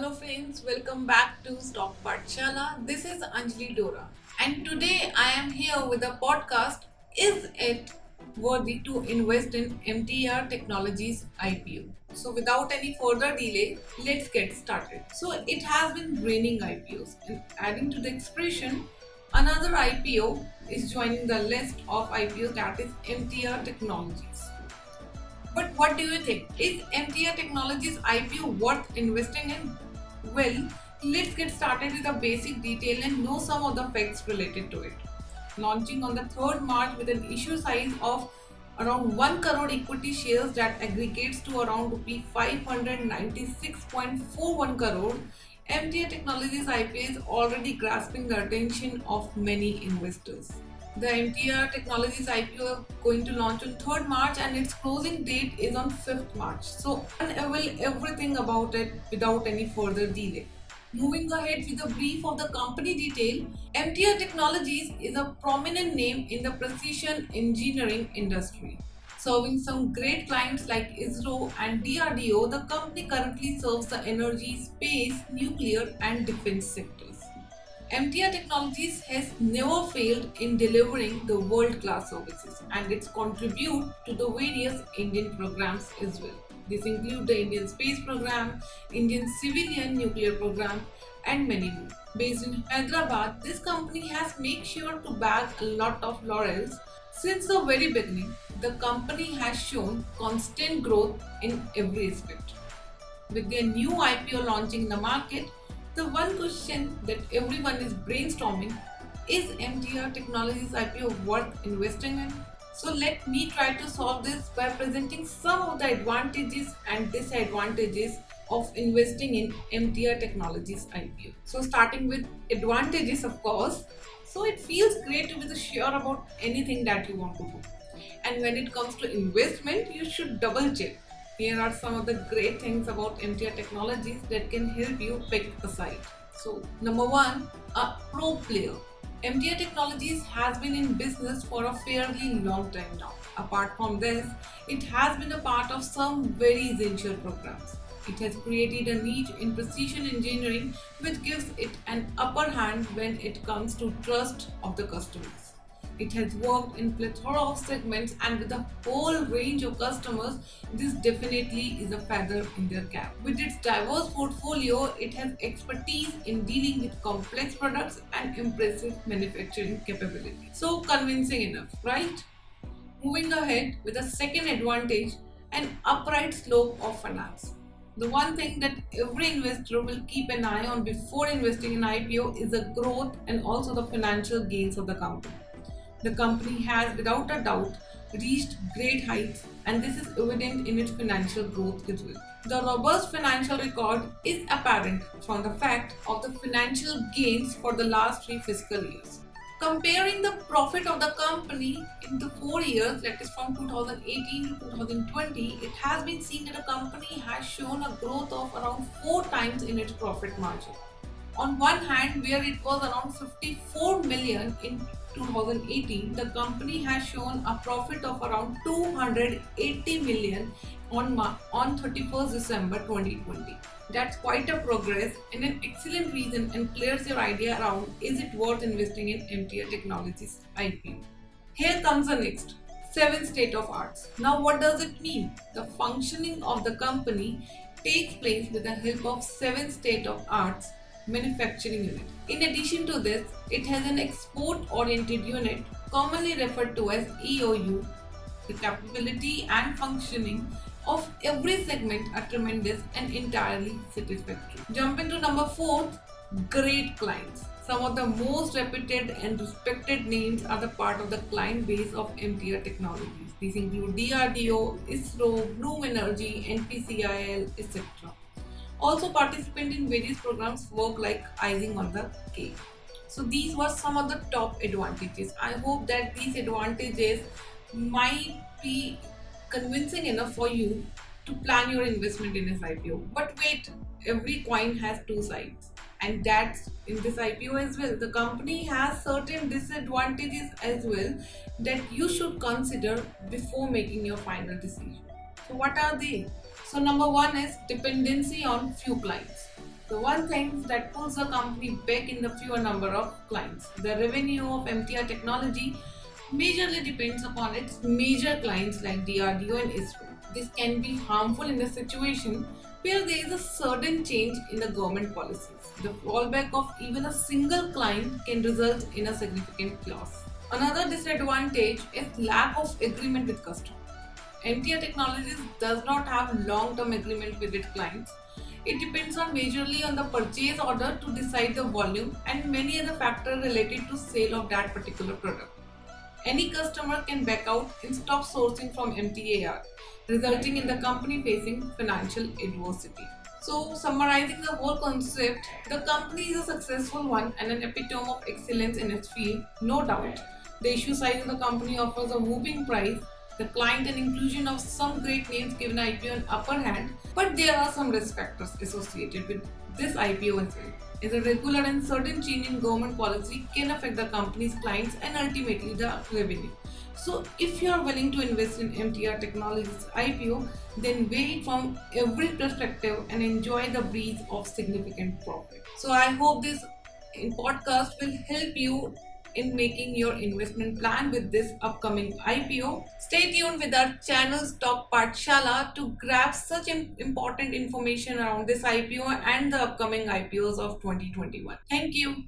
Hello friends, welcome back to Stock Pathshala. This is Anjali Dora and today I am here with a podcast Is it worthy to invest in MTAR Technologies IPO? So without any further delay, let's get started. So it has been raining IPOs and adding to the expression, another IPO is joining the list of IPOs that is MTAR Technologies. But what do you think? Is MTAR Technologies IPO worth investing in? Well, let's get started with the basic detail and know some of the facts related to it. Launching on the 3rd March with an issue size of around 1 crore equity shares that aggregates to around rupee 596.41 crore, MTAR Technologies IPO is already grasping the attention of many investors. The MTAR Technologies IPO going to launch on 3rd March and its closing date is on 5th March. So unveil everything about it without any further delay. Moving ahead with a brief of the company detail, MTAR Technologies is a prominent name in the precision engineering industry. Serving some great clients like ISRO and DRDO, the company currently serves the energy, space, nuclear, and defense sectors. MTAR Technologies has never failed in delivering the world class services and its contribute to the various Indian programs as well. This include the Indian Space Program, Indian Civilian Nuclear Program, and many more. Based in Hyderabad, this company has made sure to bag a lot of laurels. Since the very beginning, the company has shown constant growth in every aspect. With their new IPO launching in the market, the one question that everyone is brainstorming is MTAR Technologies IPO worth investing in? So let me try to solve this by presenting some of the advantages and disadvantages of investing in MTAR Technologies IPO. So starting with advantages of course, so it feels great to be sure about anything that you want to do. And when it comes to investment, you should double check here are some of the great things about MTAR technologies that can help you pick a site. So, number one, a pro player. MTAR Technologies has been in business for a fairly long time now. Apart from this, it has been a part of some very essential programs. It has created a niche in precision engineering which gives it an upper hand when it comes to trust of the customers. It has worked in plethora of segments and with a whole range of customers, this definitely is a feather in their cap. With its diverse portfolio, it has expertise in dealing with complex products and impressive manufacturing capability. So convincing enough, right? Moving ahead with the second advantage, an upright slope of finance. The one thing that every investor will keep an eye on before investing in IPO is the growth and also the financial gains of the company. The company has, without a doubt, reached great heights, and this is evident in its financial growth as well. The robust financial record is apparent from the fact of the financial gains for the last three fiscal years. Comparing the profit of the company in the four years, that is from 2018 to 2020, it has been seen that the company has shown a growth of around four times in its profit margin. On one hand, where it was around 54 million in 2018, the company has shown a profit of around 280 million on, on 31st December 2020. That's quite a progress and an excellent reason and clears your idea around is it worth investing in MTAR Technologies IPO. Here comes the next. Seven state of arts. Now, what does it mean? The functioning of the company takes place with the help of seven state of arts manufacturing unit. In addition to this, it has an export oriented unit commonly referred to as EOU. The capability and functioning of every segment are tremendous and entirely satisfactory. Jumping to number four, great clients. Some of the most reputed and respected names are the part of the client base of MTAR Technologies. These include DRDO, ISRO, Bloom Energy, NPCIL, etc. Also, participant in various programs work like icing on the cake. So these were some of the top advantages. I hope that these advantages might be convincing enough for you to plan your investment in this IPO. But wait, every coin has two sides. And that's in this IPO as well. The company has certain disadvantages as well that you should consider before making your final decision. So, what are they? So number one is dependency on few clients. The one thing that pulls the company back in the fewer number of clients. The revenue of MTAR technology majorly depends upon its major clients like DRDO and ISRO. This can be harmful in a situation where there is a certain change in the government policies. The fallback of even a single client can result in a significant loss. Another disadvantage is lack of agreement with customer. MTAR Technologies does not have long-term agreement with its clients. It depends on majorly on the purchase order to decide the volume and many other factors related to sale of that particular product. Any customer can back out and stop sourcing from MTAR, resulting in the company facing financial adversity. So, summarizing the whole concept, the company is a successful one and an epitome of excellence in its field, no doubt. The issue size of the company offers a whooping price. The client and inclusion of some great names given IPO an upper hand, but there are some risk factors associated with this IPO as well. As a regular and certain change in government policy can affect the company's clients and ultimately the revenue. So, if you are willing to invest in MTAR Technologies IPO, then weigh it from every perspective and enjoy the breeze of significant profit. So, I hope this podcast will help you in making your investment plan with this upcoming IPO. Stay tuned with our channel Stock Pathshala to grab such important information around this IPO and the upcoming IPOs of 2021. Thank you.